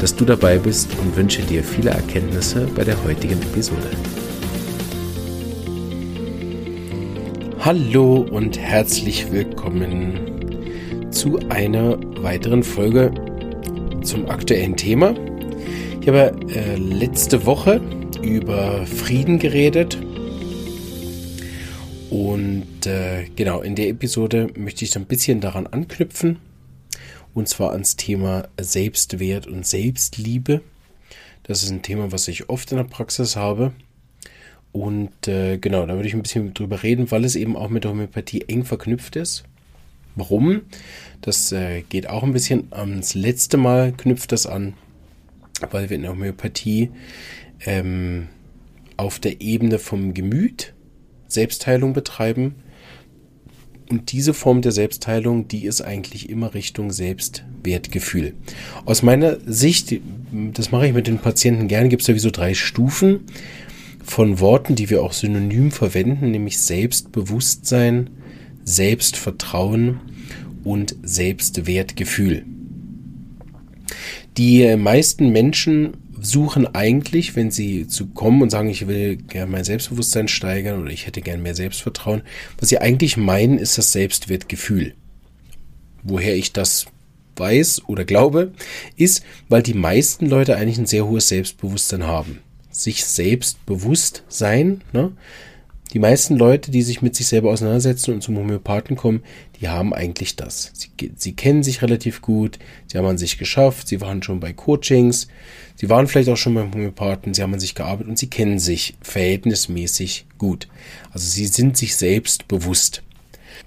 dass du dabei bist und wünsche dir viele Erkenntnisse bei der heutigen Episode. Hallo und herzlich willkommen zu einer weiteren Folge zum aktuellen Thema. Ich habe äh, letzte Woche über Frieden geredet. Und äh, genau, in der Episode möchte ich ein bisschen daran anknüpfen und zwar ans Thema Selbstwert und Selbstliebe. Das ist ein Thema, was ich oft in der Praxis habe. Und äh, genau, da würde ich ein bisschen drüber reden, weil es eben auch mit der Homöopathie eng verknüpft ist. Warum? Das äh, geht auch ein bisschen ans letzte Mal, knüpft das an, weil wir in der Homöopathie ähm, auf der Ebene vom Gemüt Selbstheilung betreiben und diese Form der Selbstheilung, die ist eigentlich immer Richtung Selbstwertgefühl. Aus meiner Sicht, das mache ich mit den Patienten gerne, gibt es sowieso drei Stufen von Worten, die wir auch synonym verwenden, nämlich Selbstbewusstsein, Selbstvertrauen und Selbstwertgefühl. Die meisten Menschen suchen eigentlich, wenn sie zu kommen und sagen, ich will gerne mein Selbstbewusstsein steigern oder ich hätte gerne mehr Selbstvertrauen, was sie eigentlich meinen, ist das Selbstwertgefühl. Woher ich das weiß oder glaube, ist, weil die meisten Leute eigentlich ein sehr hohes Selbstbewusstsein haben. Sich selbst bewusst sein, ne? Die meisten Leute, die sich mit sich selber auseinandersetzen und zum Homöopathen kommen, die haben eigentlich das. Sie, sie kennen sich relativ gut, sie haben an sich geschafft, sie waren schon bei Coachings, sie waren vielleicht auch schon beim Homöopathen, sie haben an sich gearbeitet und sie kennen sich verhältnismäßig gut. Also sie sind sich selbst bewusst.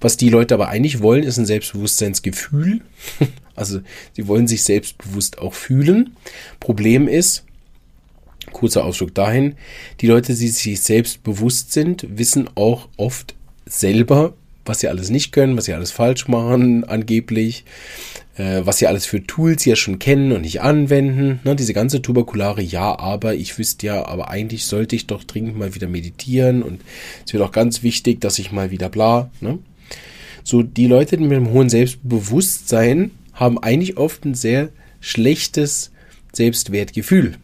Was die Leute aber eigentlich wollen, ist ein Selbstbewusstseinsgefühl. Also sie wollen sich selbstbewusst auch fühlen. Problem ist, kurzer Ausflug dahin, die Leute, die sich selbst bewusst sind, wissen auch oft selber, was sie alles nicht können, was sie alles falsch machen, angeblich, äh, was sie alles für Tools ja schon kennen und nicht anwenden. Ne, diese ganze tuberkulare Ja, aber ich wüsste ja, aber eigentlich sollte ich doch dringend mal wieder meditieren und es wird auch ganz wichtig, dass ich mal wieder bla. Ne? So, die Leute mit einem hohen Selbstbewusstsein haben eigentlich oft ein sehr schlechtes Selbstwertgefühl.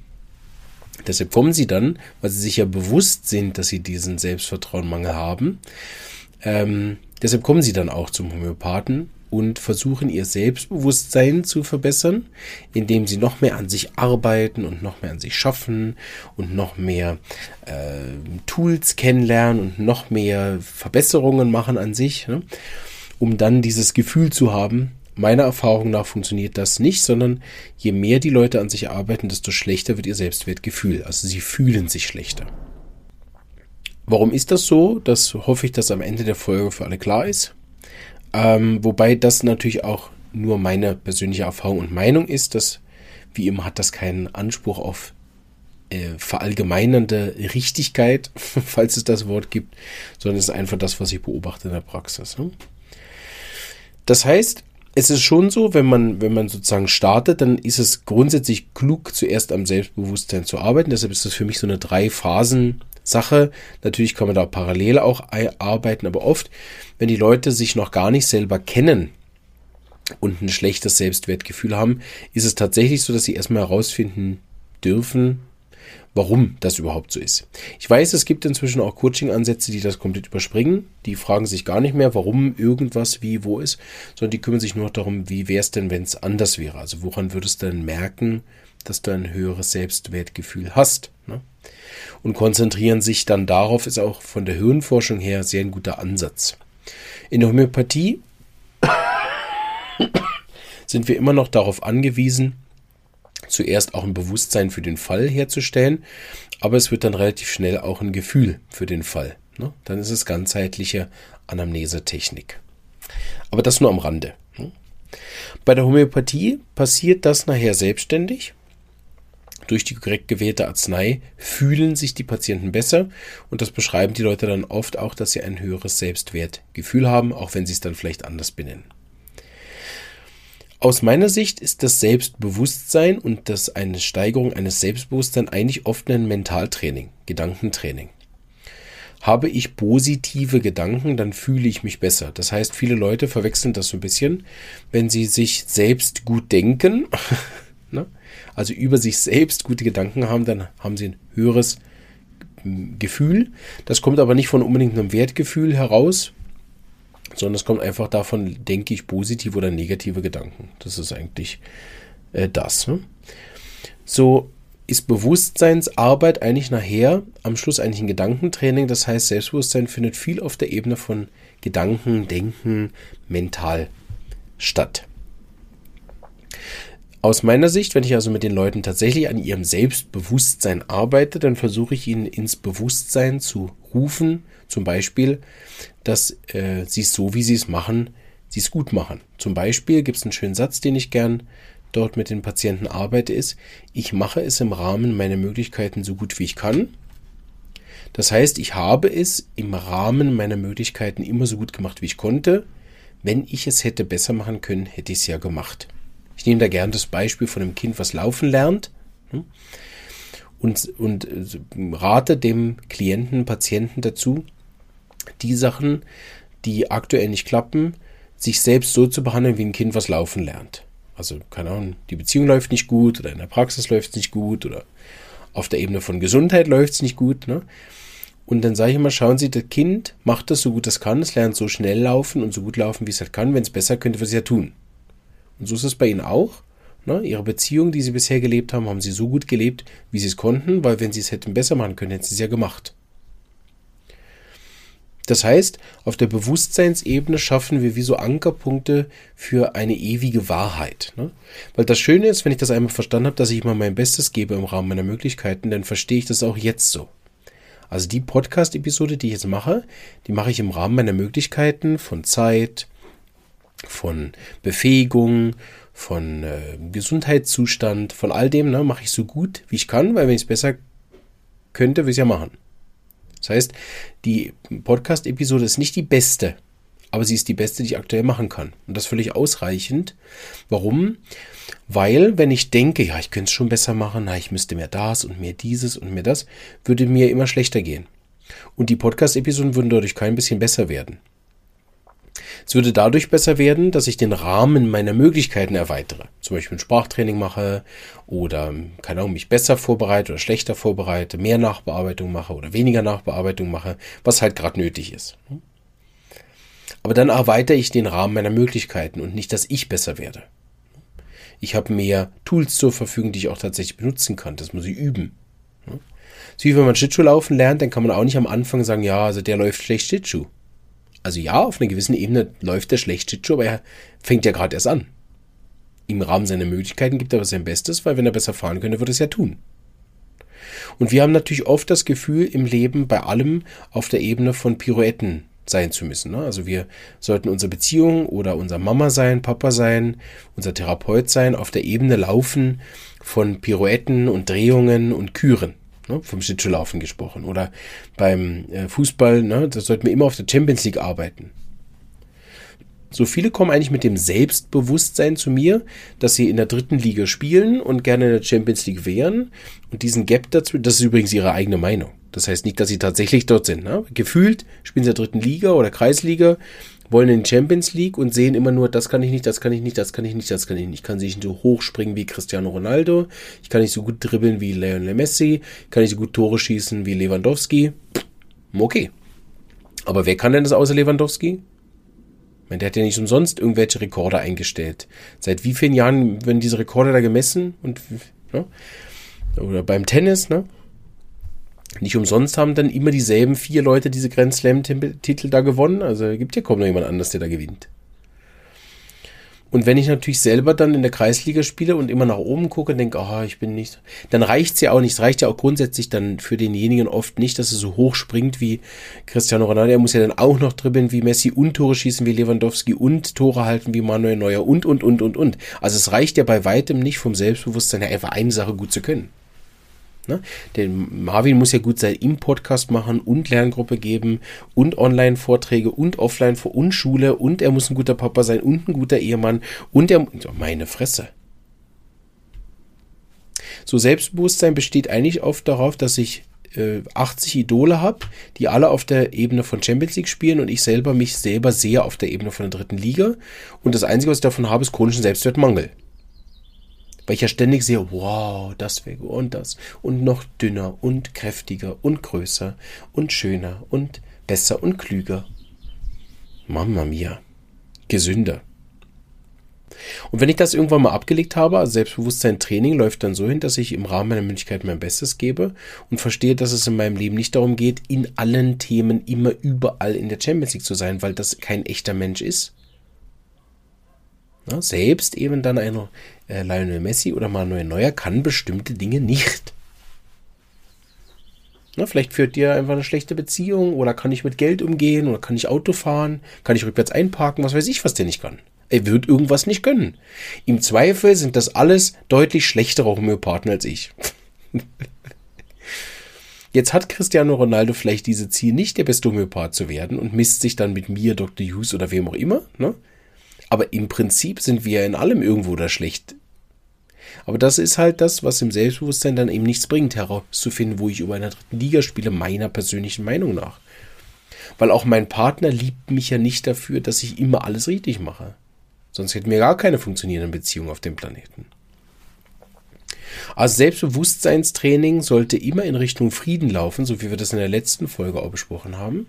Deshalb kommen sie dann, weil sie sich ja bewusst sind, dass sie diesen Selbstvertrauenmangel haben. Ähm, deshalb kommen sie dann auch zum Homöopathen und versuchen ihr Selbstbewusstsein zu verbessern, indem sie noch mehr an sich arbeiten und noch mehr an sich schaffen und noch mehr äh, Tools kennenlernen und noch mehr Verbesserungen machen an sich, ne? um dann dieses Gefühl zu haben, Meiner Erfahrung nach funktioniert das nicht, sondern je mehr die Leute an sich arbeiten, desto schlechter wird ihr Selbstwertgefühl. Also sie fühlen sich schlechter. Warum ist das so? Das hoffe ich, dass am Ende der Folge für alle klar ist. Ähm, wobei das natürlich auch nur meine persönliche Erfahrung und Meinung ist, dass wie immer hat das keinen Anspruch auf äh, verallgemeinernde Richtigkeit, falls es das Wort gibt, sondern es ist einfach das, was ich beobachte in der Praxis. Ne? Das heißt, es ist schon so, wenn man, wenn man sozusagen startet, dann ist es grundsätzlich klug, zuerst am Selbstbewusstsein zu arbeiten. Deshalb ist das für mich so eine Drei-Phasen-Sache. Natürlich kann man da parallel auch arbeiten, aber oft, wenn die Leute sich noch gar nicht selber kennen und ein schlechtes Selbstwertgefühl haben, ist es tatsächlich so, dass sie erstmal herausfinden dürfen, warum das überhaupt so ist. Ich weiß, es gibt inzwischen auch Coaching-Ansätze, die das komplett überspringen. Die fragen sich gar nicht mehr, warum irgendwas wie wo ist, sondern die kümmern sich nur darum, wie wäre es denn, wenn es anders wäre. Also woran würdest du denn merken, dass du ein höheres Selbstwertgefühl hast? Ne? Und konzentrieren sich dann darauf, ist auch von der Hirnforschung her sehr ein guter Ansatz. In der Homöopathie sind wir immer noch darauf angewiesen, zuerst auch ein Bewusstsein für den Fall herzustellen, aber es wird dann relativ schnell auch ein Gefühl für den Fall. Ne? Dann ist es ganzheitliche Anamnesetechnik. Aber das nur am Rande. Ne? Bei der Homöopathie passiert das nachher selbstständig. Durch die korrekt gewählte Arznei fühlen sich die Patienten besser und das beschreiben die Leute dann oft auch, dass sie ein höheres Selbstwertgefühl haben, auch wenn sie es dann vielleicht anders benennen. Aus meiner Sicht ist das Selbstbewusstsein und das eine Steigerung eines Selbstbewusstseins eigentlich oft ein Mentaltraining, Gedankentraining. Habe ich positive Gedanken, dann fühle ich mich besser. Das heißt, viele Leute verwechseln das so ein bisschen, wenn sie sich selbst gut denken? also über sich selbst gute Gedanken haben, dann haben sie ein höheres Gefühl. Das kommt aber nicht von unbedingt einem Wertgefühl heraus, sondern es kommt einfach davon, denke ich, positive oder negative Gedanken. Das ist eigentlich äh, das. Ne? So ist Bewusstseinsarbeit eigentlich nachher am Schluss eigentlich ein Gedankentraining. Das heißt, Selbstbewusstsein findet viel auf der Ebene von Gedanken, Denken, mental statt. Aus meiner Sicht, wenn ich also mit den Leuten tatsächlich an ihrem Selbstbewusstsein arbeite, dann versuche ich ihnen ins Bewusstsein zu rufen, zum Beispiel, dass äh, sie es so, wie sie es machen, sie es gut machen. Zum Beispiel gibt es einen schönen Satz, den ich gern dort mit den Patienten arbeite, ist, ich mache es im Rahmen meiner Möglichkeiten so gut wie ich kann. Das heißt, ich habe es im Rahmen meiner Möglichkeiten immer so gut gemacht, wie ich konnte. Wenn ich es hätte besser machen können, hätte ich es ja gemacht. Ich nehme da gern das Beispiel von einem Kind, was laufen lernt. Hm, und, und äh, rate dem Klienten, Patienten dazu, die Sachen, die aktuell nicht klappen, sich selbst so zu behandeln, wie ein Kind was laufen lernt. Also, keine Ahnung, die Beziehung läuft nicht gut oder in der Praxis läuft es nicht gut oder auf der Ebene von Gesundheit läuft es nicht gut. Ne? Und dann sage ich immer, schauen Sie, das Kind macht das so gut es kann, es lernt so schnell laufen und so gut laufen, wie es halt kann. Wenn es besser könnte, wir es ja tun. Und so ist es bei Ihnen auch. Ne? Ihre Beziehung, die Sie bisher gelebt haben, haben Sie so gut gelebt, wie Sie es konnten, weil wenn Sie es hätten besser machen können, hätten Sie es ja gemacht. Das heißt, auf der Bewusstseinsebene schaffen wir wie so Ankerpunkte für eine ewige Wahrheit. Ne? Weil das Schöne ist, wenn ich das einmal verstanden habe, dass ich immer mein Bestes gebe im Rahmen meiner Möglichkeiten, dann verstehe ich das auch jetzt so. Also die Podcast-Episode, die ich jetzt mache, die mache ich im Rahmen meiner Möglichkeiten von Zeit, von Befähigung, von äh, Gesundheitszustand, von all dem, ne, mache ich so gut, wie ich kann, weil wenn ich es besser könnte, würde ich es ja machen. Das heißt, die Podcast-Episode ist nicht die beste, aber sie ist die beste, die ich aktuell machen kann. Und das völlig ausreichend. Warum? Weil, wenn ich denke, ja, ich könnte es schon besser machen, na, ich müsste mehr das und mehr dieses und mehr das, würde mir immer schlechter gehen. Und die Podcast-Episoden würden dadurch kein bisschen besser werden. Es würde dadurch besser werden, dass ich den Rahmen meiner Möglichkeiten erweitere. Zum Beispiel ein Sprachtraining mache oder, keine Ahnung, mich besser vorbereite oder schlechter vorbereite, mehr Nachbearbeitung mache oder weniger Nachbearbeitung mache, was halt gerade nötig ist. Aber dann erweitere ich den Rahmen meiner Möglichkeiten und nicht, dass ich besser werde. Ich habe mehr Tools zur Verfügung, die ich auch tatsächlich benutzen kann. Das muss ich üben. So wie wenn man Schlittschuh laufen lernt, dann kann man auch nicht am Anfang sagen, ja, also der läuft schlecht Schlittschuh. Also ja, auf einer gewissen Ebene läuft er schlecht Shitshow, aber er fängt ja gerade erst an. Im Rahmen seiner Möglichkeiten gibt er aber sein Bestes, weil wenn er besser fahren könnte, würde er es ja tun. Und wir haben natürlich oft das Gefühl, im Leben bei allem auf der Ebene von Pirouetten sein zu müssen. Ne? Also wir sollten unsere Beziehung oder unser Mama sein, Papa sein, unser Therapeut sein, auf der Ebene laufen von Pirouetten und Drehungen und Küren ne, vom Schlittschuhlaufen gesprochen. Oder beim äh, Fußball, ne, da sollten wir immer auf der Champions League arbeiten. So viele kommen eigentlich mit dem Selbstbewusstsein zu mir, dass sie in der dritten Liga spielen und gerne in der Champions League wären. Und diesen Gap dazu, das ist übrigens ihre eigene Meinung. Das heißt nicht, dass sie tatsächlich dort sind. Ne? Gefühlt spielen sie in der dritten Liga oder Kreisliga wollen in Champions League und sehen immer nur, das kann ich nicht, das kann ich nicht, das kann ich nicht, das kann ich nicht. Ich kann nicht so hoch springen wie Cristiano Ronaldo, ich kann nicht so gut dribbeln wie Lionel Messi, ich kann nicht so gut Tore schießen wie Lewandowski. Okay. Aber wer kann denn das außer Lewandowski? meine, der hat ja nicht umsonst irgendwelche Rekorde eingestellt. Seit wie vielen Jahren werden diese Rekorde da gemessen? Und, ja? Oder beim Tennis, ne? Nicht umsonst haben dann immer dieselben vier Leute diese Grand Slam-Titel da gewonnen. Also gibt ja kaum noch jemand anders, der da gewinnt. Und wenn ich natürlich selber dann in der Kreisliga spiele und immer nach oben gucke und denke, oh, ich bin nicht, dann reicht's ja auch nicht. Es reicht ja auch grundsätzlich dann für denjenigen oft nicht, dass er so hoch springt wie Cristiano Ronaldo. Er muss ja dann auch noch dribbeln wie Messi und Tore schießen wie Lewandowski und Tore halten wie Manuel Neuer und, und, und, und, und. Also es reicht ja bei weitem nicht vom Selbstbewusstsein her einfach eine Sache gut zu können. Ne? Der Marvin muss ja gut sein im Podcast machen und Lerngruppe geben und Online-Vorträge und Offline und Schule und er muss ein guter Papa sein und ein guter Ehemann und er, meine Fresse. So Selbstbewusstsein besteht eigentlich oft darauf, dass ich äh, 80 Idole habe, die alle auf der Ebene von Champions League spielen und ich selber mich selber sehe auf der Ebene von der dritten Liga und das Einzige, was ich davon habe, ist chronischen Selbstwertmangel. Weil ich ja ständig sehe, wow, das wäre und das. Und noch dünner und kräftiger und größer und schöner und besser und klüger. Mama mia. Gesünder. Und wenn ich das irgendwann mal abgelegt habe, also Selbstbewusstsein Training läuft dann so hin, dass ich im Rahmen meiner Möglichkeit mein Bestes gebe und verstehe, dass es in meinem Leben nicht darum geht, in allen Themen immer überall in der Champions League zu sein, weil das kein echter Mensch ist, na, selbst eben dann ein äh, Lionel Messi oder Manuel Neuer kann bestimmte Dinge nicht. Na, vielleicht führt dir einfach eine schlechte Beziehung oder kann ich mit Geld umgehen oder kann ich Auto fahren, kann ich rückwärts einparken, was weiß ich, was der nicht kann. Er wird irgendwas nicht können. Im Zweifel sind das alles deutlich schlechtere Homöopathen als ich. Jetzt hat Cristiano Ronaldo vielleicht diese Ziel, nicht der beste Homöopath zu werden und misst sich dann mit mir, Dr. Hughes oder wem auch immer. Ne? Aber im Prinzip sind wir in allem irgendwo da schlecht. Aber das ist halt das, was im Selbstbewusstsein dann eben nichts bringt, herauszufinden, wo ich über einer dritten Liga spiele, meiner persönlichen Meinung nach. Weil auch mein Partner liebt mich ja nicht dafür, dass ich immer alles richtig mache. Sonst hätten wir gar keine funktionierenden Beziehungen auf dem Planeten. Also Selbstbewusstseinstraining sollte immer in Richtung Frieden laufen, so wie wir das in der letzten Folge auch besprochen haben.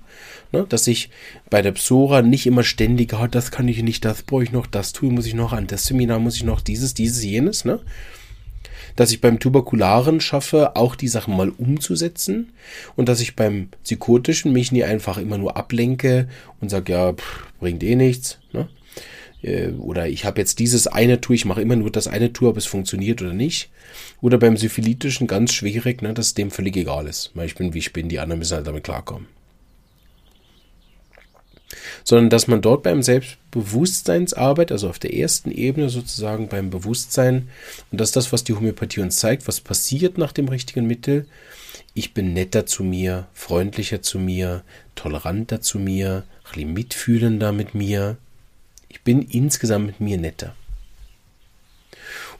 Ne, dass ich bei der Psora nicht immer ständig, oh, das kann ich nicht, das brauche ich noch, das tue muss ich noch, an das Seminar muss ich noch, dieses, dieses, jenes. Ne? Dass ich beim Tuberkularen schaffe, auch die Sachen mal umzusetzen und dass ich beim Psychotischen mich nie einfach immer nur ablenke und sage, ja, pff, bringt eh nichts. Ne? Äh, oder ich habe jetzt dieses eine Tour, ich mache immer nur das eine Tour, ob es funktioniert oder nicht. Oder beim Syphilitischen ganz schwierig, ne, dass dem völlig egal ist. Weil ich bin, wie ich bin, die anderen müssen halt damit klarkommen. Sondern dass man dort beim Selbstbewusstseinsarbeit, also auf der ersten Ebene sozusagen beim Bewusstsein, und das ist das, was die Homöopathie uns zeigt, was passiert nach dem richtigen Mittel. Ich bin netter zu mir, freundlicher zu mir, toleranter zu mir, ein bisschen mitfühlender mit mir, ich bin insgesamt mit mir netter.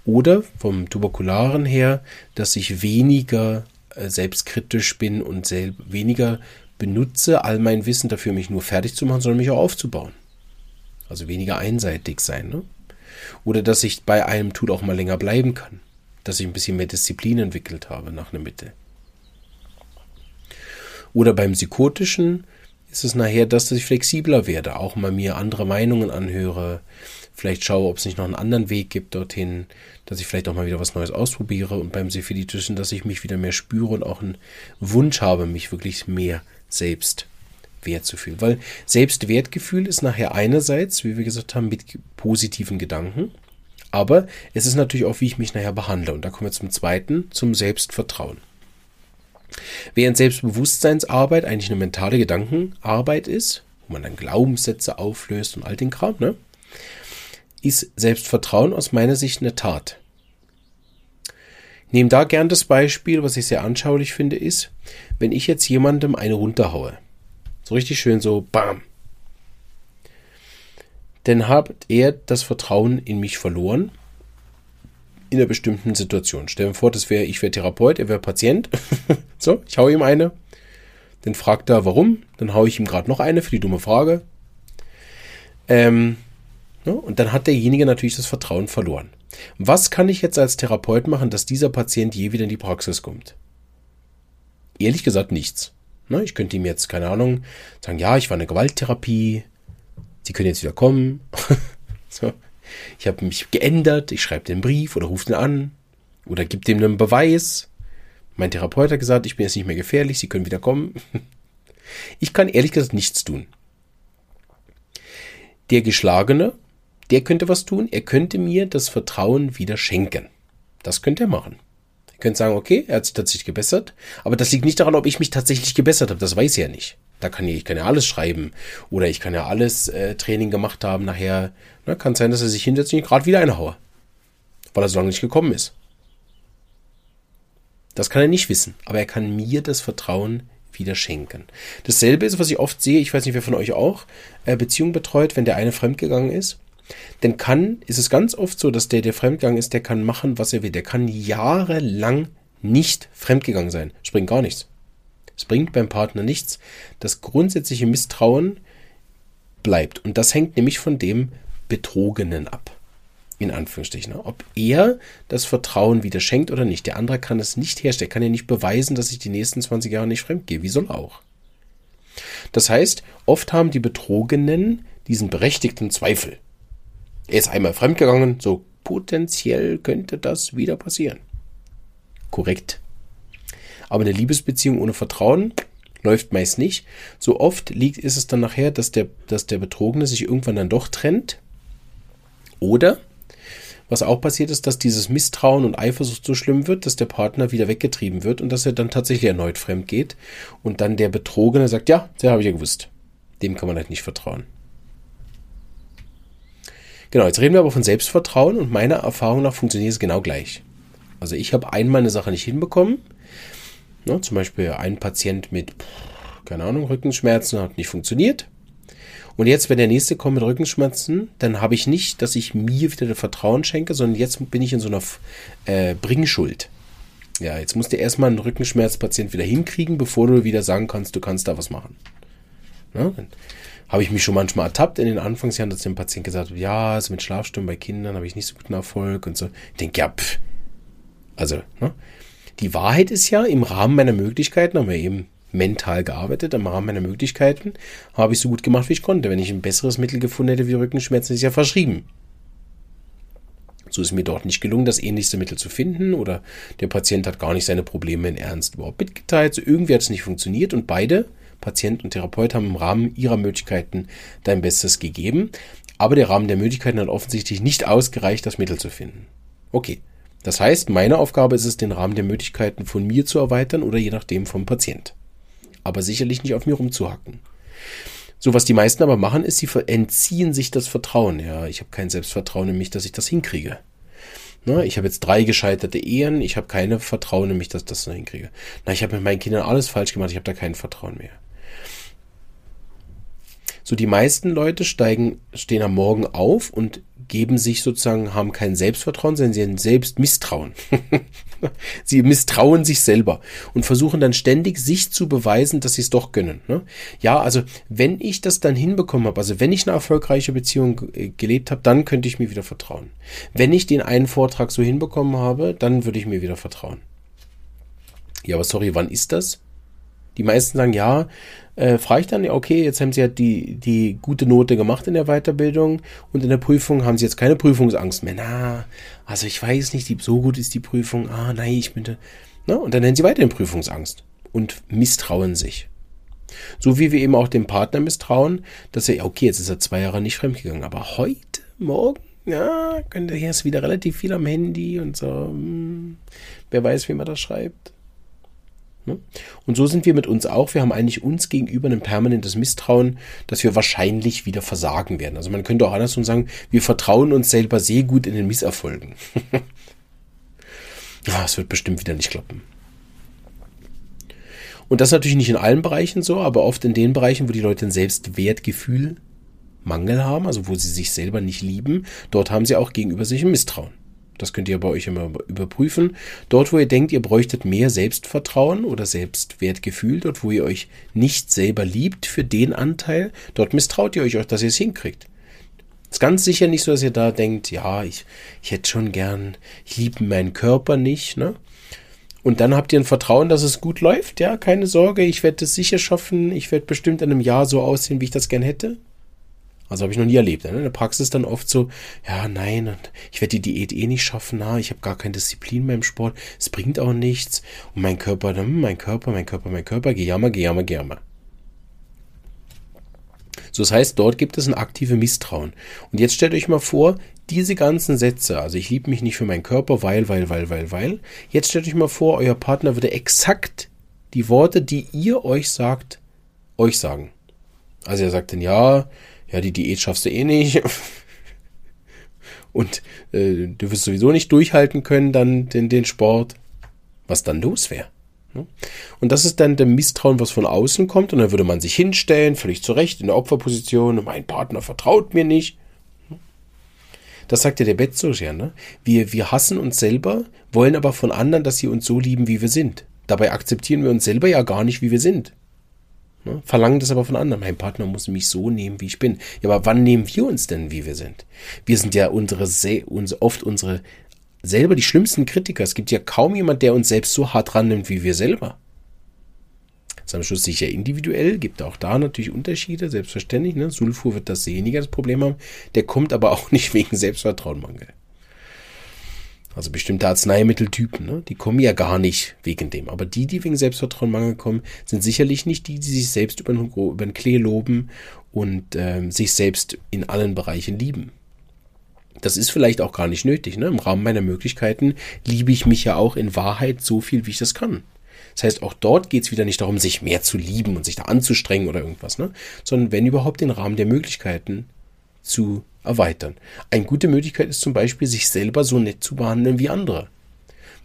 Oder vom Tuberkularen her, dass ich weniger äh, selbstkritisch bin und weniger benutze all mein Wissen dafür, mich nur fertig zu machen, sondern mich auch aufzubauen. Also weniger einseitig sein. Ne? Oder dass ich bei einem Tool auch mal länger bleiben kann. Dass ich ein bisschen mehr Disziplin entwickelt habe nach einer Mitte. Oder beim Psychotischen, ist es nachher, dass ich flexibler werde, auch mal mir andere Meinungen anhöre, vielleicht schaue, ob es nicht noch einen anderen Weg gibt dorthin, dass ich vielleicht auch mal wieder was Neues ausprobiere und beim Sephilitischen, dass ich mich wieder mehr spüre und auch einen Wunsch habe, mich wirklich mehr selbst wert zu fühlen. Weil Selbstwertgefühl ist nachher einerseits, wie wir gesagt haben, mit positiven Gedanken, aber es ist natürlich auch, wie ich mich nachher behandle. Und da kommen wir zum zweiten, zum Selbstvertrauen. Während Selbstbewusstseinsarbeit eigentlich eine mentale Gedankenarbeit ist, wo man dann Glaubenssätze auflöst und all den Kram, ne? ist Selbstvertrauen aus meiner Sicht eine Tat. Nehme da gern das Beispiel, was ich sehr anschaulich finde, ist, wenn ich jetzt jemandem eine runterhaue. So richtig schön so, bam. Dann hat er das Vertrauen in mich verloren in einer bestimmten Situation. Stell dir vor, das wäre, ich wäre Therapeut, er wäre Patient. so, ich hau ihm eine. Dann fragt er, warum. Dann haue ich ihm gerade noch eine für die dumme Frage. Ähm, ja, und dann hat derjenige natürlich das Vertrauen verloren. Was kann ich jetzt als Therapeut machen, dass dieser Patient je wieder in die Praxis kommt? Ehrlich gesagt nichts. Ne, ich könnte ihm jetzt, keine Ahnung, sagen, ja, ich war eine Gewalttherapie, Sie können jetzt wieder kommen. so. Ich habe mich geändert, ich schreibe den Brief oder rufe den an oder gebe dem einen Beweis. Mein Therapeut hat gesagt, ich bin jetzt nicht mehr gefährlich, Sie können wieder kommen. Ich kann ehrlich gesagt nichts tun. Der Geschlagene, der könnte was tun, er könnte mir das Vertrauen wieder schenken. Das könnte er machen. Ihr könnt sagen, okay, er hat sich tatsächlich gebessert, aber das liegt nicht daran, ob ich mich tatsächlich gebessert habe, das weiß er nicht. Da kann ich, ich kann ja alles schreiben oder ich kann ja alles äh, Training gemacht haben. Nachher na, kann sein, dass er sich hinsetzt und gerade wieder einhaue, weil er so lange nicht gekommen ist. Das kann er nicht wissen, aber er kann mir das Vertrauen wieder schenken. Dasselbe ist, was ich oft sehe, ich weiß nicht, wer von euch auch äh, Beziehung betreut, wenn der eine fremdgegangen ist. Denn kann, ist es ganz oft so, dass der, der fremdgegangen ist, der kann machen, was er will. Der kann jahrelang nicht fremdgegangen sein. Es bringt gar nichts. Es bringt beim Partner nichts. Das grundsätzliche Misstrauen bleibt. Und das hängt nämlich von dem Betrogenen ab. In Anführungsstrichen. Ob er das Vertrauen wieder schenkt oder nicht. Der andere kann es nicht herstellen. Er kann ja nicht beweisen, dass ich die nächsten 20 Jahre nicht fremdgehe. Wie soll auch? Das heißt, oft haben die Betrogenen diesen berechtigten Zweifel. Er ist einmal fremdgegangen, so potenziell könnte das wieder passieren. Korrekt. Aber eine Liebesbeziehung ohne Vertrauen läuft meist nicht. So oft liegt, ist es dann nachher, dass der, dass der Betrogene sich irgendwann dann doch trennt. Oder, was auch passiert ist, dass dieses Misstrauen und Eifersucht so schlimm wird, dass der Partner wieder weggetrieben wird und dass er dann tatsächlich erneut fremd geht. Und dann der Betrogene sagt, ja, der habe ich ja gewusst. Dem kann man halt nicht vertrauen. Genau, jetzt reden wir aber von Selbstvertrauen und meiner Erfahrung nach funktioniert es genau gleich. Also ich habe einmal eine Sache nicht hinbekommen. Ne, zum Beispiel ein Patient mit, keine Ahnung, Rückenschmerzen hat nicht funktioniert. Und jetzt, wenn der nächste kommt mit Rückenschmerzen, dann habe ich nicht, dass ich mir wieder das Vertrauen schenke, sondern jetzt bin ich in so einer äh, Bringschuld. Ja, jetzt musst du erstmal einen Rückenschmerzpatient wieder hinkriegen, bevor du wieder sagen kannst, du kannst da was machen. Ne? Habe ich mich schon manchmal ertappt in den Anfangsjahren, dass dem Patient gesagt hat, ja, also mit Schlafstunden bei Kindern habe ich nicht so guten Erfolg und so. Ich denke, ja, pff. Also, ne? Die Wahrheit ist ja, im Rahmen meiner Möglichkeiten haben wir eben mental gearbeitet, im Rahmen meiner Möglichkeiten habe ich so gut gemacht, wie ich konnte. Wenn ich ein besseres Mittel gefunden hätte wie Rückenschmerzen, ist ja verschrieben. So ist mir dort nicht gelungen, das ähnlichste Mittel zu finden oder der Patient hat gar nicht seine Probleme in Ernst überhaupt mitgeteilt. So irgendwie hat es nicht funktioniert und beide Patient und Therapeut haben im Rahmen ihrer Möglichkeiten dein Bestes gegeben. Aber der Rahmen der Möglichkeiten hat offensichtlich nicht ausgereicht, das Mittel zu finden. Okay. Das heißt, meine Aufgabe ist es, den Rahmen der Möglichkeiten von mir zu erweitern oder je nachdem vom Patient. Aber sicherlich nicht auf mir rumzuhacken. So, was die meisten aber machen, ist, sie entziehen sich das Vertrauen. Ja, ich habe kein Selbstvertrauen in mich, dass ich das hinkriege. Na, ich habe jetzt drei gescheiterte Ehen, ich habe keine Vertrauen in mich, dass ich das hinkriege. Na, ich habe mit meinen Kindern alles falsch gemacht, ich habe da kein Vertrauen mehr. So die meisten Leute steigen, stehen am Morgen auf und geben sich sozusagen, haben kein Selbstvertrauen, sondern sie haben Selbstmisstrauen. sie misstrauen sich selber und versuchen dann ständig sich zu beweisen, dass sie es doch können. Ne? Ja, also wenn ich das dann hinbekommen habe, also wenn ich eine erfolgreiche Beziehung äh, gelebt habe, dann könnte ich mir wieder vertrauen. Wenn ich den einen Vortrag so hinbekommen habe, dann würde ich mir wieder vertrauen. Ja, aber sorry, wann ist das? Die meisten sagen, ja, äh, frage ich dann, okay, jetzt haben sie ja die, die gute Note gemacht in der Weiterbildung und in der Prüfung haben sie jetzt keine Prüfungsangst mehr. Na, also ich weiß nicht, die, so gut ist die Prüfung. Ah, nein, ich bin, ne? Und dann nennen sie weiterhin Prüfungsangst und misstrauen sich. So wie wir eben auch dem Partner misstrauen, dass er, okay, jetzt ist er zwei Jahre nicht fremdgegangen, aber heute, morgen, ja, könnte er jetzt wieder relativ viel am Handy und so. Hm, wer weiß, wie man das schreibt. Ne? Und so sind wir mit uns auch. Wir haben eigentlich uns gegenüber ein permanentes Misstrauen, dass wir wahrscheinlich wieder versagen werden. Also man könnte auch andersrum sagen, wir vertrauen uns selber sehr gut in den Misserfolgen. es wird bestimmt wieder nicht klappen. Und das natürlich nicht in allen Bereichen so, aber oft in den Bereichen, wo die Leute ein Selbstwertgefühl Mangel haben, also wo sie sich selber nicht lieben, dort haben sie auch gegenüber sich ein Misstrauen. Das könnt ihr bei euch immer überprüfen. Dort, wo ihr denkt, ihr bräuchtet mehr Selbstvertrauen oder Selbstwertgefühl, dort, wo ihr euch nicht selber liebt für den Anteil, dort misstraut ihr euch auch, dass ihr es hinkriegt. Ist ganz sicher nicht so, dass ihr da denkt, ja, ich, ich hätte schon gern, ich liebe meinen Körper nicht, ne? Und dann habt ihr ein Vertrauen, dass es gut läuft, ja, keine Sorge, ich werde es sicher schaffen, ich werde bestimmt in einem Jahr so aussehen, wie ich das gern hätte. Also habe ich noch nie erlebt. Ne? In der Praxis dann oft so, ja, nein, ich werde die Diät eh nicht schaffen, na, ich habe gar keine Disziplin beim Sport, es bringt auch nichts. Und mein Körper, hm, mein Körper, mein Körper, mein Körper, gejammer, gejammer, gejammer. So, das heißt, dort gibt es ein aktive Misstrauen. Und jetzt stellt euch mal vor, diese ganzen Sätze, also ich liebe mich nicht für meinen Körper, weil, weil, weil, weil, weil. Jetzt stellt euch mal vor, euer Partner würde exakt die Worte, die ihr euch sagt, euch sagen. Also er sagt dann, ja, ja, die Diät schaffst du eh nicht. Und äh, du wirst sowieso nicht durchhalten können, dann den, den Sport. was dann los wäre. Und das ist dann der Misstrauen, was von außen kommt. Und dann würde man sich hinstellen, völlig zurecht, in der Opferposition. Mein Partner vertraut mir nicht. Das sagt ja der Betzos ja, ne? Wir, wir hassen uns selber, wollen aber von anderen, dass sie uns so lieben, wie wir sind. Dabei akzeptieren wir uns selber ja gar nicht, wie wir sind. Ne? Verlangen das aber von anderen. Mein Partner muss mich so nehmen, wie ich bin. Ja, aber wann nehmen wir uns denn, wie wir sind? Wir sind ja unsere, oft unsere selber die schlimmsten Kritiker. Es gibt ja kaum jemand, der uns selbst so hart rannimmt wie wir selber. Das ist am Schluss sicher individuell, gibt auch da natürlich Unterschiede, selbstverständlich. Ne? Sulfur wird das weniger das Problem haben. Der kommt aber auch nicht wegen Selbstvertrauenmangel. Also bestimmte Arzneimitteltypen, ne? die kommen ja gar nicht wegen dem. Aber die, die wegen Selbstvertrauenmangel kommen, sind sicherlich nicht die, die sich selbst über den, über den Klee loben und ähm, sich selbst in allen Bereichen lieben. Das ist vielleicht auch gar nicht nötig. Ne? Im Rahmen meiner Möglichkeiten liebe ich mich ja auch in Wahrheit so viel, wie ich das kann. Das heißt, auch dort geht es wieder nicht darum, sich mehr zu lieben und sich da anzustrengen oder irgendwas, ne? sondern wenn überhaupt den Rahmen der Möglichkeiten zu erweitern. Eine gute Möglichkeit ist zum Beispiel, sich selber so nett zu behandeln wie andere.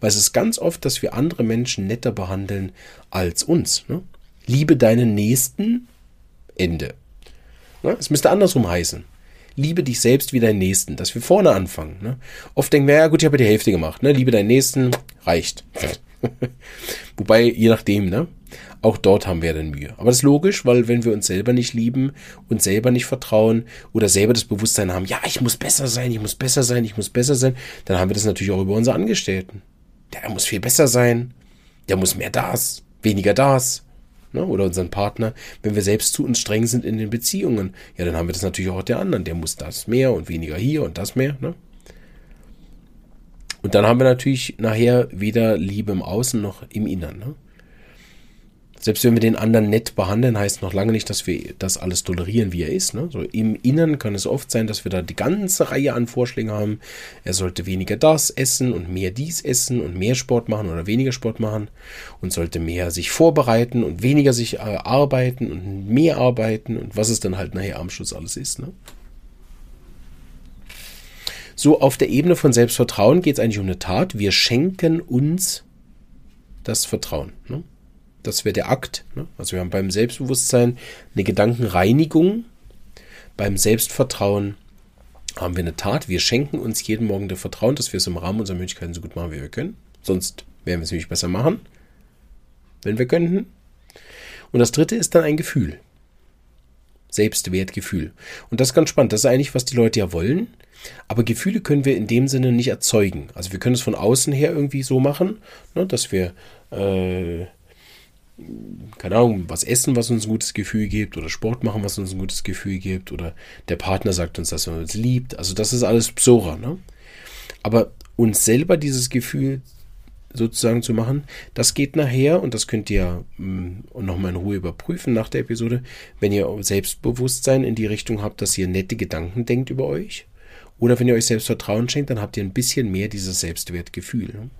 Weil es ist ganz oft, dass wir andere Menschen netter behandeln als uns. Ne? Liebe deinen Nächsten, Ende. Ne? Es müsste andersrum heißen. Liebe dich selbst wie deinen Nächsten, dass wir vorne anfangen. Ne? Oft denken wir, ja gut, ich habe die Hälfte gemacht. Ne? Liebe deinen Nächsten, reicht. Wobei, je nachdem, ne? Auch dort haben wir dann Mühe. Aber das ist logisch, weil wenn wir uns selber nicht lieben, uns selber nicht vertrauen oder selber das Bewusstsein haben, ja, ich muss besser sein, ich muss besser sein, ich muss besser sein, dann haben wir das natürlich auch über unsere Angestellten. Der muss viel besser sein, der muss mehr das, weniger das. Ne? Oder unseren Partner, wenn wir selbst zu uns streng sind in den Beziehungen, ja, dann haben wir das natürlich auch der anderen. Der muss das mehr und weniger hier und das mehr. Ne? Und dann haben wir natürlich nachher weder Liebe im Außen noch im Innern. Ne? Selbst wenn wir den anderen nett behandeln, heißt noch lange nicht, dass wir das alles tolerieren, wie er ist. Ne? So Im Innern kann es oft sein, dass wir da die ganze Reihe an Vorschlägen haben. Er sollte weniger das essen und mehr dies essen und mehr Sport machen oder weniger Sport machen und sollte mehr sich vorbereiten und weniger sich äh, arbeiten und mehr arbeiten und was es dann halt nachher am Schluss alles ist. Ne? So auf der Ebene von Selbstvertrauen geht es eigentlich um eine Tat. Wir schenken uns das Vertrauen. Ne? Das wäre der Akt. Ne? Also wir haben beim Selbstbewusstsein eine Gedankenreinigung. Beim Selbstvertrauen haben wir eine Tat. Wir schenken uns jeden Morgen das Vertrauen, dass wir es im Rahmen unserer Möglichkeiten so gut machen, wie wir können. Sonst werden wir es nämlich besser machen, wenn wir könnten. Und das dritte ist dann ein Gefühl. Selbstwertgefühl. Und das ist ganz spannend. Das ist eigentlich, was die Leute ja wollen. Aber Gefühle können wir in dem Sinne nicht erzeugen. Also wir können es von außen her irgendwie so machen, ne, dass wir äh, keine Ahnung, was essen, was uns ein gutes Gefühl gibt, oder Sport machen, was uns ein gutes Gefühl gibt, oder der Partner sagt uns, dass er uns liebt. Also das ist alles Psora, ne? Aber uns selber dieses Gefühl sozusagen zu machen, das geht nachher, und das könnt ihr mm, nochmal in Ruhe überprüfen nach der Episode, wenn ihr Selbstbewusstsein in die Richtung habt, dass ihr nette Gedanken denkt über euch, oder wenn ihr euch selbst Vertrauen schenkt, dann habt ihr ein bisschen mehr dieses Selbstwertgefühl. Ne?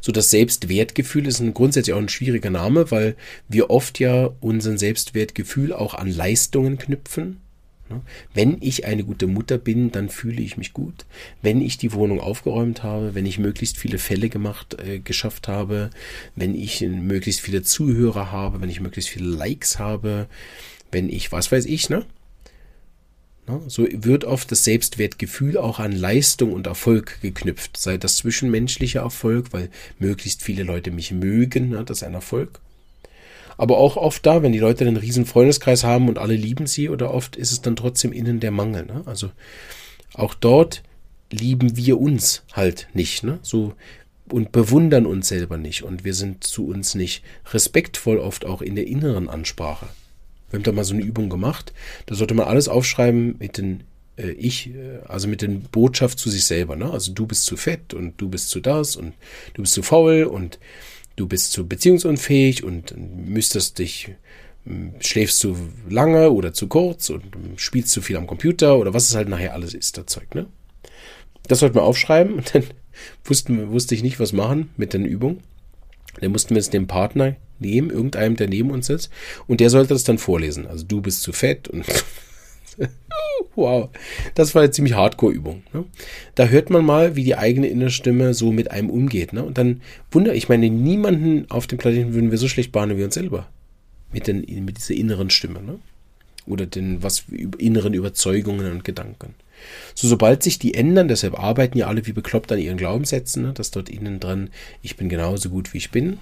So das Selbstwertgefühl ist ein grundsätzlich auch ein schwieriger Name, weil wir oft ja unseren Selbstwertgefühl auch an Leistungen knüpfen. Wenn ich eine gute Mutter bin, dann fühle ich mich gut. Wenn ich die Wohnung aufgeräumt habe, wenn ich möglichst viele Fälle gemacht, äh, geschafft habe, wenn ich möglichst viele Zuhörer habe, wenn ich möglichst viele Likes habe, wenn ich, was weiß ich, ne? Ne? So wird oft das Selbstwertgefühl auch an Leistung und Erfolg geknüpft. Sei das zwischenmenschlicher Erfolg, weil möglichst viele Leute mich mögen, ne? das ist ein Erfolg. Aber auch oft da, wenn die Leute einen riesen Freundeskreis haben und alle lieben sie, oder oft ist es dann trotzdem innen der Mangel. Ne? Also auch dort lieben wir uns halt nicht? So und bewundern uns selber nicht und wir sind zu uns nicht respektvoll oft auch in der inneren Ansprache. Wir haben da mal so eine Übung gemacht. Da sollte man alles aufschreiben mit den äh, Ich, äh, also mit den Botschaft zu sich selber. Ne? Also du bist zu fett und du bist zu das und du bist zu faul und du bist zu beziehungsunfähig und müsstest dich hm, schläfst zu lange oder zu kurz und spielst zu viel am Computer oder was es halt nachher alles ist, das Zeug, ne? Das sollten wir aufschreiben und dann wussten, wusste ich nicht, was machen mit den Übungen. Dann mussten wir es dem Partner nehmen, irgendeinem, der neben uns sitzt, und der sollte das dann vorlesen. Also du bist zu fett und wow, das war eine ziemlich Hardcore-Übung. Ne? Da hört man mal, wie die eigene innere Stimme so mit einem umgeht. Ne? Und dann wundere ich meine, niemanden auf dem Planeten würden wir so schlecht behandeln wie uns selber. Mit, den, mit dieser inneren Stimme. Ne? Oder den was inneren Überzeugungen und Gedanken. So, sobald sich die ändern, deshalb arbeiten ja alle wie bekloppt an ihren Glaubenssätzen, ne, dass dort innen dran, ich bin genauso gut wie ich bin.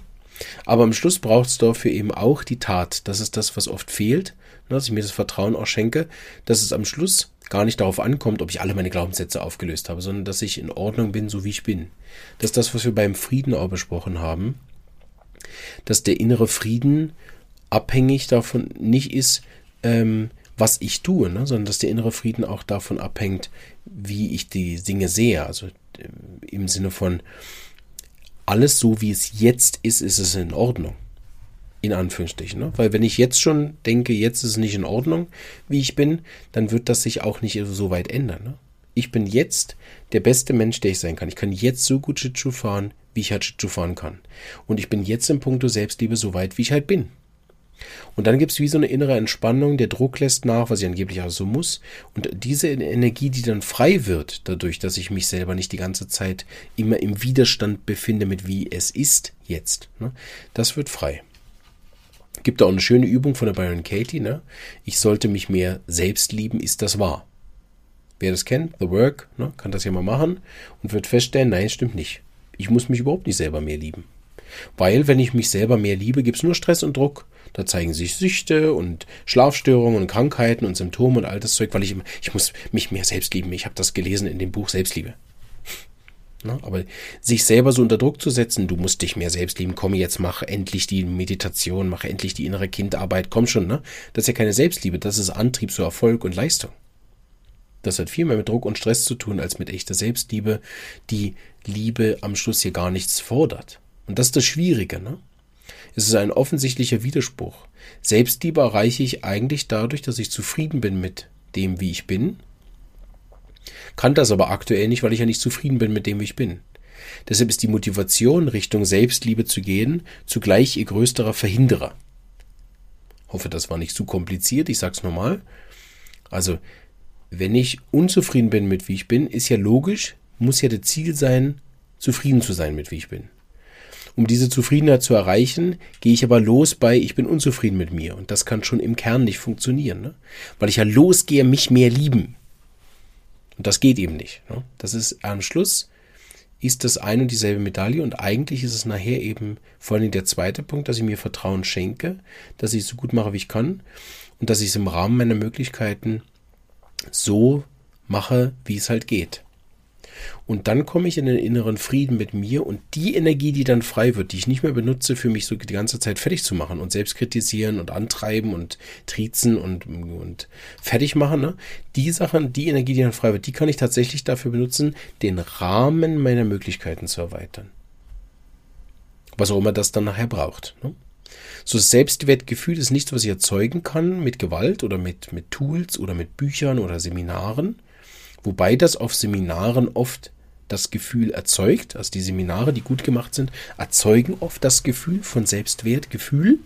Aber am Schluss braucht es dafür eben auch die Tat. Das ist das, was oft fehlt, ne, dass ich mir das Vertrauen auch schenke, dass es am Schluss gar nicht darauf ankommt, ob ich alle meine Glaubenssätze aufgelöst habe, sondern dass ich in Ordnung bin, so wie ich bin. Das ist das, was wir beim Frieden auch besprochen haben, dass der innere Frieden abhängig davon nicht ist, ähm, was ich tue, ne? sondern dass der innere Frieden auch davon abhängt, wie ich die Dinge sehe. Also äh, im Sinne von, alles so wie es jetzt ist, ist es in Ordnung. In Anführungsstrichen. Ne? Weil wenn ich jetzt schon denke, jetzt ist es nicht in Ordnung, wie ich bin, dann wird das sich auch nicht so weit ändern. Ne? Ich bin jetzt der beste Mensch, der ich sein kann. Ich kann jetzt so gut Jitsu fahren, wie ich halt Jitsu fahren kann. Und ich bin jetzt im Punkto Selbstliebe so weit, wie ich halt bin. Und dann gibt es wie so eine innere Entspannung, der Druck lässt nach, was ich angeblich auch so muss. Und diese Energie, die dann frei wird, dadurch, dass ich mich selber nicht die ganze Zeit immer im Widerstand befinde mit wie es ist jetzt, ne, das wird frei. Gibt da auch eine schöne Übung von der Byron Katie, ne? Ich sollte mich mehr selbst lieben, ist das wahr? Wer das kennt, The Work, ne, kann das ja mal machen und wird feststellen, nein, stimmt nicht. Ich muss mich überhaupt nicht selber mehr lieben. Weil, wenn ich mich selber mehr liebe, gibt es nur Stress und Druck. Da zeigen sich Süchte und Schlafstörungen und Krankheiten und Symptome und all das Zeug, weil ich, ich muss mich mehr selbst lieben. Ich habe das gelesen in dem Buch Selbstliebe. Na, aber sich selber so unter Druck zu setzen, du musst dich mehr selbst lieben, komm jetzt, mach endlich die Meditation, mach endlich die innere Kindarbeit, komm schon, ne? Das ist ja keine Selbstliebe, das ist Antrieb zu Erfolg und Leistung. Das hat viel mehr mit Druck und Stress zu tun als mit echter Selbstliebe, die Liebe am Schluss hier gar nichts fordert. Und das ist das Schwierige, ne? Es ist ein offensichtlicher Widerspruch. Selbstliebe erreiche ich eigentlich dadurch, dass ich zufrieden bin mit dem, wie ich bin. Kann das aber aktuell nicht, weil ich ja nicht zufrieden bin mit dem, wie ich bin. Deshalb ist die Motivation, Richtung Selbstliebe zu gehen, zugleich ihr größterer Verhinderer. Hoffe, das war nicht zu kompliziert, ich sag's nochmal. Also, wenn ich unzufrieden bin mit wie ich bin, ist ja logisch, muss ja das Ziel sein, zufrieden zu sein mit wie ich bin. Um diese Zufriedenheit zu erreichen, gehe ich aber los bei, ich bin unzufrieden mit mir. Und das kann schon im Kern nicht funktionieren, ne? weil ich ja losgehe, mich mehr lieben. Und das geht eben nicht. Ne? Das ist am Schluss ist das ein und dieselbe Medaille und eigentlich ist es nachher eben vor allem der zweite Punkt, dass ich mir Vertrauen schenke, dass ich es so gut mache, wie ich kann und dass ich es im Rahmen meiner Möglichkeiten so mache, wie es halt geht. Und dann komme ich in den inneren Frieden mit mir und die Energie, die dann frei wird, die ich nicht mehr benutze, für mich so die ganze Zeit fertig zu machen und selbst kritisieren und antreiben und triezen und, und fertig machen, ne? die Sachen, die Energie, die dann frei wird, die kann ich tatsächlich dafür benutzen, den Rahmen meiner Möglichkeiten zu erweitern. Was auch immer das dann nachher braucht. Ne? So Selbstwertgefühl ist nichts, was ich erzeugen kann mit Gewalt oder mit, mit Tools oder mit Büchern oder Seminaren, Wobei das auf Seminaren oft das Gefühl erzeugt, also die Seminare, die gut gemacht sind, erzeugen oft das Gefühl von Selbstwertgefühl.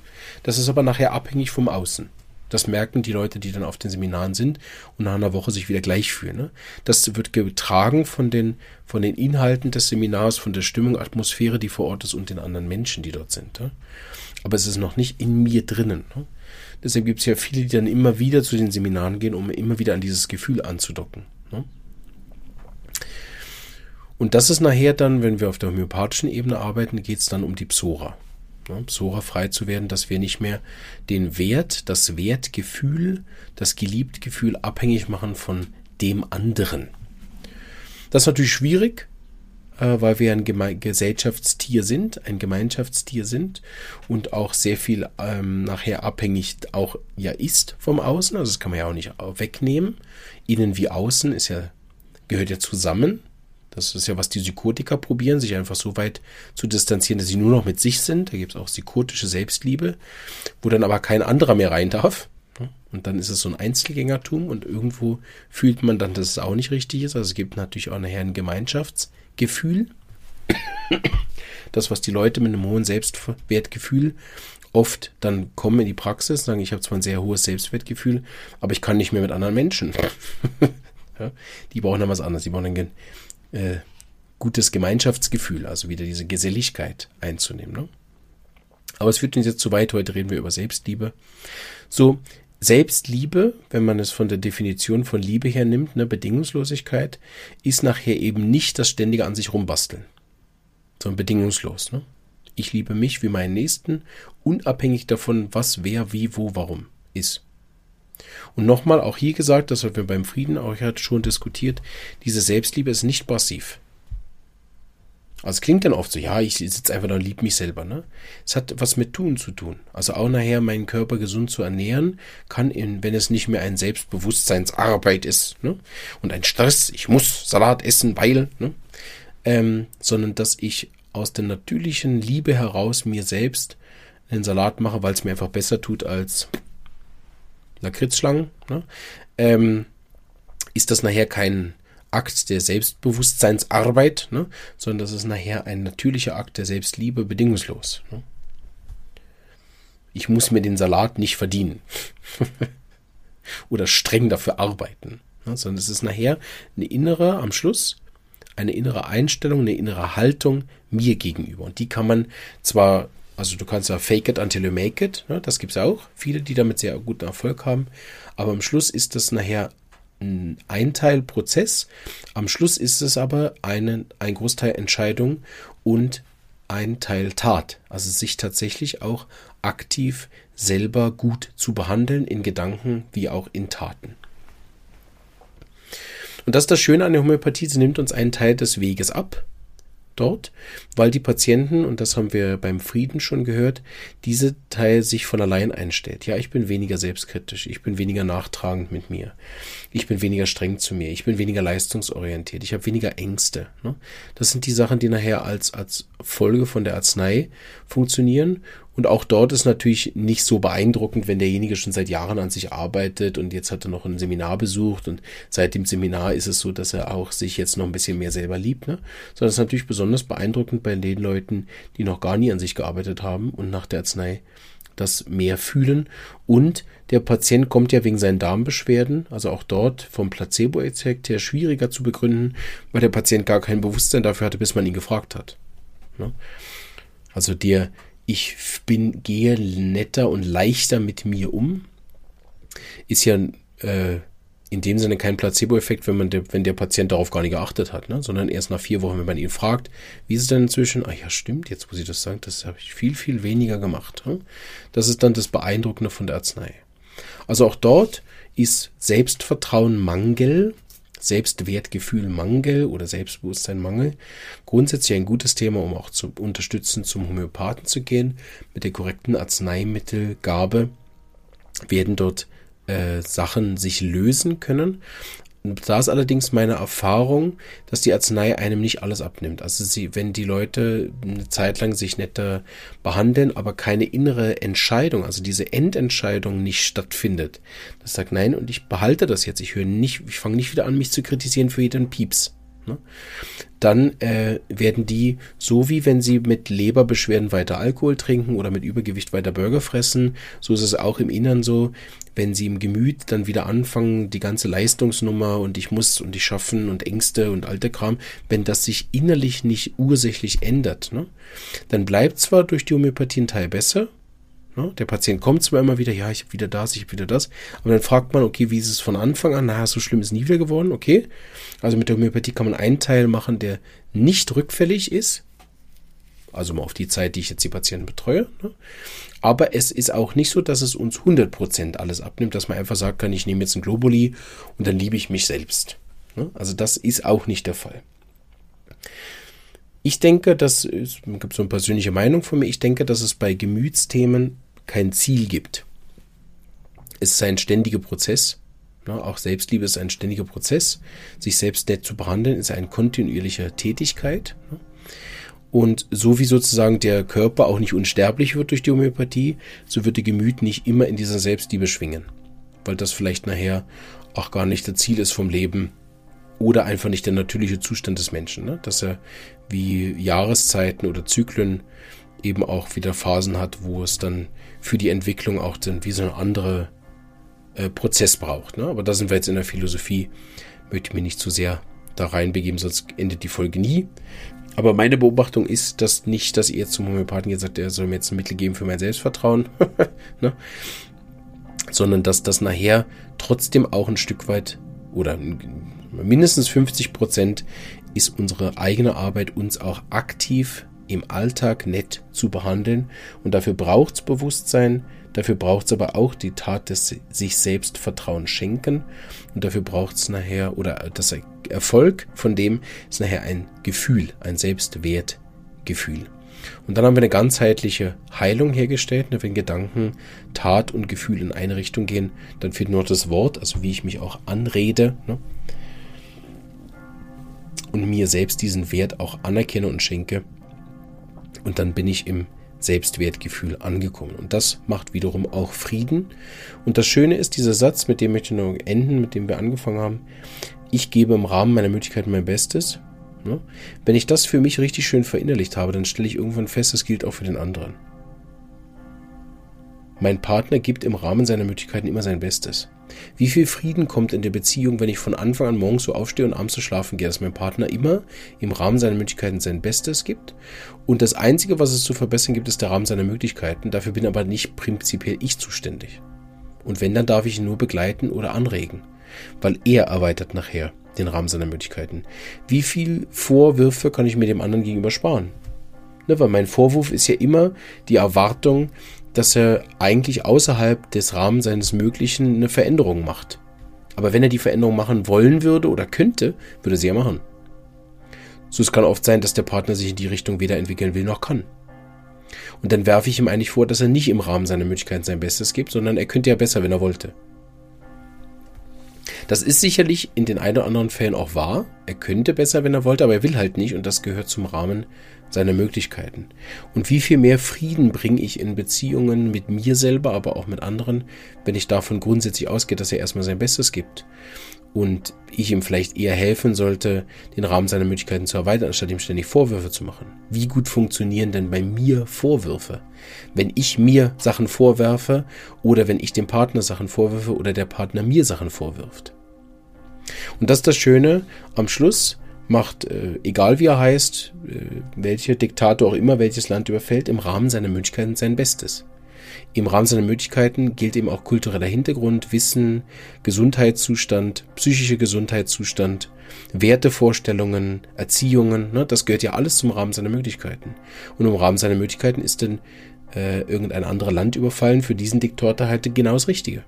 Das ist aber nachher abhängig vom Außen. Das merken die Leute, die dann auf den Seminaren sind und nach einer Woche sich wieder gleich fühlen. Ne? Das wird getragen von den, von den Inhalten des Seminars, von der Stimmung, Atmosphäre, die vor Ort ist und den anderen Menschen, die dort sind. Ne? Aber es ist noch nicht in mir drinnen. Ne? Deshalb gibt es ja viele, die dann immer wieder zu den Seminaren gehen, um immer wieder an dieses Gefühl anzudocken. Und das ist nachher dann, wenn wir auf der homöopathischen Ebene arbeiten, geht es dann um die Psora. Ne? Psora frei zu werden, dass wir nicht mehr den Wert, das Wertgefühl, das Geliebtgefühl abhängig machen von dem anderen. Das ist natürlich schwierig, äh, weil wir ein Geme Gesellschaftstier sind, ein Gemeinschaftstier sind und auch sehr viel ähm, nachher abhängig auch ja ist vom Außen. Also das kann man ja auch nicht wegnehmen. Innen wie außen ist ja, gehört ja zusammen. Das ist ja, was die Psychotiker probieren, sich einfach so weit zu distanzieren, dass sie nur noch mit sich sind. Da gibt es auch psychotische Selbstliebe, wo dann aber kein anderer mehr rein darf. Und dann ist es so ein Einzelgängertum und irgendwo fühlt man dann, dass es auch nicht richtig ist. Also es gibt natürlich auch nachher ein Gemeinschaftsgefühl. Das, was die Leute mit einem hohen Selbstwertgefühl oft dann kommen in die Praxis, sagen, ich habe zwar ein sehr hohes Selbstwertgefühl, aber ich kann nicht mehr mit anderen Menschen. die brauchen dann was anderes, die brauchen ein äh, gutes Gemeinschaftsgefühl, also wieder diese Geselligkeit einzunehmen. Ne? Aber es führt uns jetzt zu weit, heute reden wir über Selbstliebe. So, Selbstliebe, wenn man es von der Definition von Liebe her nimmt, ne, Bedingungslosigkeit, ist nachher eben nicht das ständige an sich rumbasteln, sondern bedingungslos. Ne? Ich liebe mich wie meinen Nächsten, unabhängig davon, was, wer, wie, wo, warum ist. Und nochmal auch hier gesagt, das haben wir beim Frieden auch schon diskutiert, diese Selbstliebe ist nicht passiv. Also klingt dann oft so, ja, ich sitze einfach da und liebe mich selber. Ne? Es hat was mit Tun zu tun. Also auch nachher meinen Körper gesund zu ernähren, kann, in, wenn es nicht mehr ein Selbstbewusstseinsarbeit ist ne? und ein Stress, ich muss Salat essen, weil, ne? ähm, sondern dass ich aus der natürlichen Liebe heraus mir selbst einen Salat mache, weil es mir einfach besser tut als Lakritzschlangen, ne? ähm, ist das nachher kein Akt der Selbstbewusstseinsarbeit, ne? sondern das ist nachher ein natürlicher Akt der Selbstliebe, bedingungslos. Ne? Ich muss mir den Salat nicht verdienen oder streng dafür arbeiten, ne? sondern es ist nachher eine innere, am Schluss, eine innere Einstellung, eine innere Haltung mir gegenüber. Und die kann man zwar, also du kannst ja fake it until you make it, ne? das gibt es auch, viele, die damit sehr guten Erfolg haben, aber am Schluss ist das nachher ein Einteilprozess. Am Schluss ist es aber eine, ein Großteil Entscheidung und ein Teil Tat. Also sich tatsächlich auch aktiv selber gut zu behandeln in Gedanken wie auch in Taten. Und das ist das Schöne an der Homöopathie, sie nimmt uns einen Teil des Weges ab dort, weil die Patienten, und das haben wir beim Frieden schon gehört, diese Teil sich von allein einstellt. Ja, ich bin weniger selbstkritisch, ich bin weniger nachtragend mit mir, ich bin weniger streng zu mir, ich bin weniger leistungsorientiert, ich habe weniger Ängste. Ne? Das sind die Sachen, die nachher als, als Folge von der Arznei funktionieren und auch dort ist natürlich nicht so beeindruckend, wenn derjenige schon seit Jahren an sich arbeitet und jetzt hat er noch ein Seminar besucht und seit dem Seminar ist es so, dass er auch sich jetzt noch ein bisschen mehr selber liebt. Ne? Sondern es ist natürlich besonders beeindruckend bei den Leuten, die noch gar nie an sich gearbeitet haben und nach der Arznei das mehr fühlen. Und der Patient kommt ja wegen seinen Darmbeschwerden, also auch dort vom Placebo-Effekt her schwieriger zu begründen, weil der Patient gar kein Bewusstsein dafür hatte, bis man ihn gefragt hat. Ne? Also der ich bin, gehe netter und leichter mit mir um, ist ja äh, in dem Sinne kein Placebo-Effekt, wenn man wenn der Patient darauf gar nicht geachtet hat, ne? sondern erst nach vier Wochen, wenn man ihn fragt, wie ist es denn inzwischen? Ach ja, stimmt, jetzt muss ich das sagen, das habe ich viel, viel weniger gemacht. Ne? Das ist dann das Beeindruckende von der Arznei. Also auch dort ist Selbstvertrauen Mangel Selbstwertgefühl Mangel oder Selbstbewusstsein Mangel. Grundsätzlich ein gutes Thema, um auch zu unterstützen, zum Homöopathen zu gehen. Mit der korrekten Arzneimittelgabe werden dort äh, Sachen sich lösen können. Da ist allerdings meine Erfahrung, dass die Arznei einem nicht alles abnimmt. Also sie, wenn die Leute eine Zeit lang sich netter behandeln, aber keine innere Entscheidung, also diese Endentscheidung nicht stattfindet, das sagt nein und ich behalte das jetzt. Ich höre nicht, ich fange nicht wieder an, mich zu kritisieren für jeden Pieps. Ne? Dann äh, werden die, so wie wenn sie mit Leberbeschwerden weiter Alkohol trinken oder mit Übergewicht weiter Burger fressen, so ist es auch im Innern so, wenn sie im Gemüt dann wieder anfangen, die ganze Leistungsnummer und ich muss und ich schaffen und Ängste und alte Kram, wenn das sich innerlich nicht ursächlich ändert, ne, dann bleibt zwar durch die Homöopathie ein Teil besser, der Patient kommt zwar immer wieder, ja, ich habe wieder das, ich habe wieder das, aber dann fragt man, okay, wie ist es von Anfang an? Naja, so schlimm ist nie wieder geworden, okay. Also mit der Homöopathie kann man einen Teil machen, der nicht rückfällig ist, also mal auf die Zeit, die ich jetzt die Patienten betreue. Ne? Aber es ist auch nicht so, dass es uns 100% alles abnimmt, dass man einfach sagt kann, ich nehme jetzt ein Globuli und dann liebe ich mich selbst. Ne? Also das ist auch nicht der Fall. Ich denke, das ist, gibt so eine persönliche Meinung von mir, ich denke, dass es bei Gemütsthemen kein Ziel gibt. Es ist ein ständiger Prozess. Ne? Auch Selbstliebe ist ein ständiger Prozess. Sich selbst nett zu behandeln ist eine kontinuierliche Tätigkeit. Ne? Und so wie sozusagen der Körper auch nicht unsterblich wird durch die Homöopathie, so wird der Gemüt nicht immer in dieser Selbstliebe schwingen. Weil das vielleicht nachher auch gar nicht das Ziel ist vom Leben oder einfach nicht der natürliche Zustand des Menschen. Ne? Dass er wie Jahreszeiten oder Zyklen eben auch wieder Phasen hat, wo es dann für die Entwicklung auch dann wie so ein anderer äh, Prozess braucht. Ne? Aber da sind wir jetzt in der Philosophie, möchte ich mich nicht zu sehr da reinbegeben, sonst endet die Folge nie. Aber meine Beobachtung ist, dass nicht, dass ihr zum Homöopathen gesagt er soll mir jetzt ein Mittel geben für mein Selbstvertrauen, ne? sondern dass das nachher trotzdem auch ein Stück weit oder mindestens 50 Prozent ist unsere eigene Arbeit, uns auch aktiv im Alltag nett zu behandeln. Und dafür braucht es Bewusstsein, dafür braucht es aber auch die Tat des sich selbst Vertrauen schenken. Und dafür braucht es nachher, oder das Erfolg von dem ist nachher ein Gefühl, ein Selbstwertgefühl. Und dann haben wir eine ganzheitliche Heilung hergestellt. Wenn Gedanken, Tat und Gefühl in eine Richtung gehen, dann fehlt nur das Wort, also wie ich mich auch anrede. Ne? Und mir selbst diesen Wert auch anerkenne und schenke. Und dann bin ich im Selbstwertgefühl angekommen. Und das macht wiederum auch Frieden. Und das Schöne ist, dieser Satz, mit dem möchte ich noch enden, mit dem wir angefangen haben. Ich gebe im Rahmen meiner Möglichkeiten mein Bestes. Wenn ich das für mich richtig schön verinnerlicht habe, dann stelle ich irgendwann fest, das gilt auch für den anderen. Mein Partner gibt im Rahmen seiner Möglichkeiten immer sein Bestes. Wie viel Frieden kommt in der Beziehung, wenn ich von Anfang an morgens so aufstehe und abends zu schlafen gehe, dass mein Partner immer im Rahmen seiner Möglichkeiten sein Bestes gibt und das Einzige, was es zu verbessern gibt, ist der Rahmen seiner Möglichkeiten. Dafür bin aber nicht prinzipiell ich zuständig. Und wenn, dann darf ich ihn nur begleiten oder anregen, weil er erweitert nachher den Rahmen seiner Möglichkeiten. Wie viel Vorwürfe kann ich mir dem anderen gegenüber sparen? Ne, weil mein Vorwurf ist ja immer die Erwartung, dass er eigentlich außerhalb des Rahmens seines Möglichen eine Veränderung macht. Aber wenn er die Veränderung machen wollen würde oder könnte, würde sie ja machen. So es kann oft sein, dass der Partner sich in die Richtung weder entwickeln will noch kann. Und dann werfe ich ihm eigentlich vor, dass er nicht im Rahmen seiner Möglichkeiten sein Bestes gibt, sondern er könnte ja besser, wenn er wollte. Das ist sicherlich in den ein oder anderen Fällen auch wahr. Er könnte besser, wenn er wollte, aber er will halt nicht und das gehört zum Rahmen seiner Möglichkeiten. Und wie viel mehr Frieden bringe ich in Beziehungen mit mir selber, aber auch mit anderen, wenn ich davon grundsätzlich ausgehe, dass er erstmal sein Bestes gibt und ich ihm vielleicht eher helfen sollte, den Rahmen seiner Möglichkeiten zu erweitern, anstatt ihm ständig Vorwürfe zu machen. Wie gut funktionieren denn bei mir Vorwürfe? Wenn ich mir Sachen vorwerfe oder wenn ich dem Partner Sachen vorwürfe oder der Partner mir Sachen vorwirft. Und das ist das Schöne, am Schluss macht, äh, egal wie er heißt, äh, welcher Diktator auch immer welches Land überfällt, im Rahmen seiner Möglichkeiten sein Bestes. Im Rahmen seiner Möglichkeiten gilt eben auch kultureller Hintergrund, Wissen, Gesundheitszustand, psychischer Gesundheitszustand, Wertevorstellungen, Erziehungen. Ne? Das gehört ja alles zum Rahmen seiner Möglichkeiten. Und im Rahmen seiner Möglichkeiten ist denn äh, irgendein anderes Land überfallen für diesen Diktator halt genau das Richtige.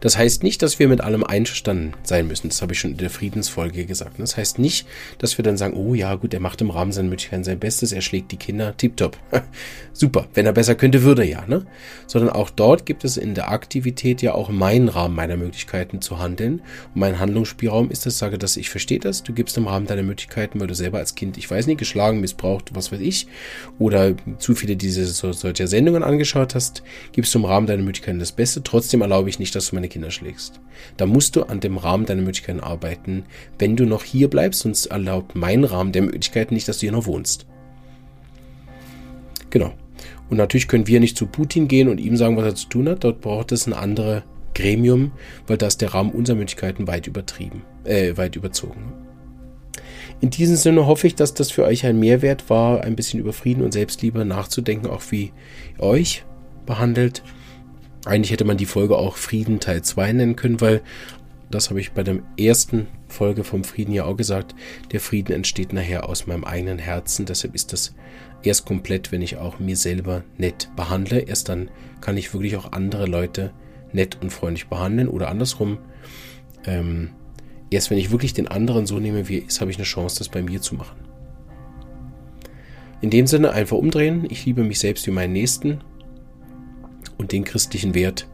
Das heißt nicht, dass wir mit allem einverstanden sein müssen. Das habe ich schon in der Friedensfolge gesagt. Das heißt nicht, dass wir dann sagen, oh ja, gut, er macht im Rahmen seiner Möglichkeiten sein Bestes, er schlägt die Kinder, tipptopp. Super. Wenn er besser könnte, würde er ja, ne? Sondern auch dort gibt es in der Aktivität ja auch meinen Rahmen meiner Möglichkeiten zu handeln. Und mein Handlungsspielraum ist das, sage, dass ich verstehe das. Du gibst im Rahmen deiner Möglichkeiten, weil du selber als Kind, ich weiß nicht, geschlagen, missbraucht, was weiß ich, oder zu viele diese so, solcher Sendungen angeschaut hast, gibst du im Rahmen deiner Möglichkeiten das Beste. Trotzdem erlaube ich nicht, dass du meine Kinder schlägst. Da musst du an dem Rahmen deiner Möglichkeiten arbeiten, wenn du noch hier bleibst, sonst erlaubt mein Rahmen der Möglichkeiten nicht, dass du hier noch wohnst. Genau. Und natürlich können wir nicht zu Putin gehen und ihm sagen, was er zu tun hat. Dort braucht es ein anderes Gremium, weil da ist der Rahmen unserer Möglichkeiten weit übertrieben, äh, weit überzogen. In diesem Sinne hoffe ich, dass das für euch ein Mehrwert war, ein bisschen über Frieden und Selbstliebe nachzudenken, auch wie ihr euch behandelt. Eigentlich hätte man die Folge auch Frieden Teil 2 nennen können, weil das habe ich bei der ersten Folge vom Frieden ja auch gesagt, der Frieden entsteht nachher aus meinem eigenen Herzen. Deshalb ist das erst komplett, wenn ich auch mir selber nett behandle. Erst dann kann ich wirklich auch andere Leute nett und freundlich behandeln oder andersrum. Ähm, erst wenn ich wirklich den anderen so nehme, wie er ist, habe ich eine Chance, das bei mir zu machen. In dem Sinne einfach umdrehen. Ich liebe mich selbst wie meinen Nächsten und den christlichen Wert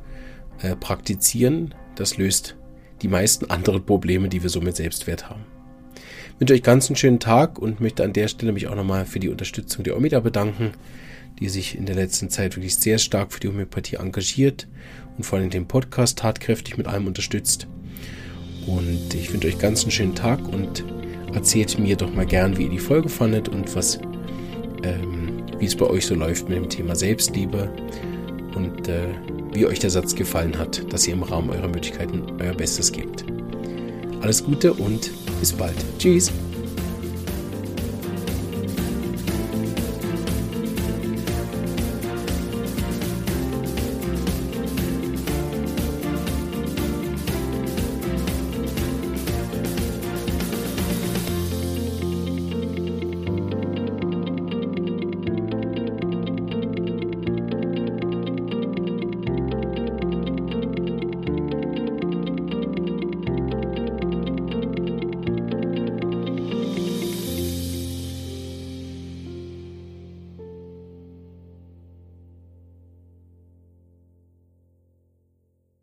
äh, praktizieren. Das löst die meisten anderen Probleme, die wir so mit Selbstwert haben. Ich wünsche euch ganz einen schönen Tag und möchte an der Stelle mich auch nochmal für die Unterstützung der Omida bedanken, die sich in der letzten Zeit wirklich sehr stark für die Homöopathie engagiert und vor allem den Podcast tatkräftig mit allem unterstützt. Und ich wünsche euch ganz einen schönen Tag und erzählt mir doch mal gern, wie ihr die Folge fandet und was ähm, wie es bei euch so läuft mit dem Thema Selbstliebe und äh, wie euch der Satz gefallen hat, dass ihr im Rahmen eurer Möglichkeiten euer Bestes gebt. Alles Gute und bis bald. Tschüss.